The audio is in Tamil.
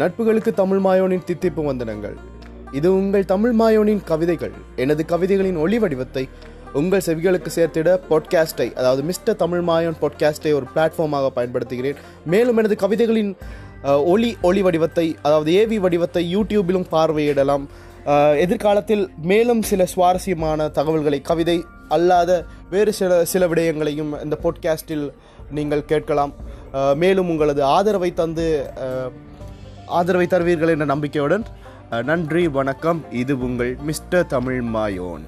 நட்புகளுக்கு தமிழ் மாயோனின் தித்திப்பு வந்தனங்கள். இது உங்கள் தமிழ் மாயோனின் கவிதைகள். எனது கவிதைகளின் ஒளி வடிவத்தை உங்கள் செவிகளுக்கு சேர்த்திட பாட்காஸ்டை அதாவது மிஸ்டர் தமிழ் மாயோன் பாட்காஸ்டை ஒரு பிளாட்ஃபார்மாக பயன்படுத்துகிறேன். மேலும் எனது கவிதைகளின் ஒளி ஒளி வடிவத்தை அதாவது ஏவி வடிவத்தை யூடியூபிலும் பார்வையிடலாம். எதிர்காலத்தில் மேலும் சில சுவாரஸ்யமான தகவல்களை கவிதை அல்லாத வேறு சில சில விடயங்களையும் இந்த பாட்காஸ்டில் நீங்கள் கேட்கலாம். மேலும் உங்களது ஆதரவை தந்து ஆதரவை தருவீர்கள் என்ற நம்பிக்கையுடன் நன்றி வணக்கம். இது உங்கள் மிஸ்டர் தமிழ் மாயோன்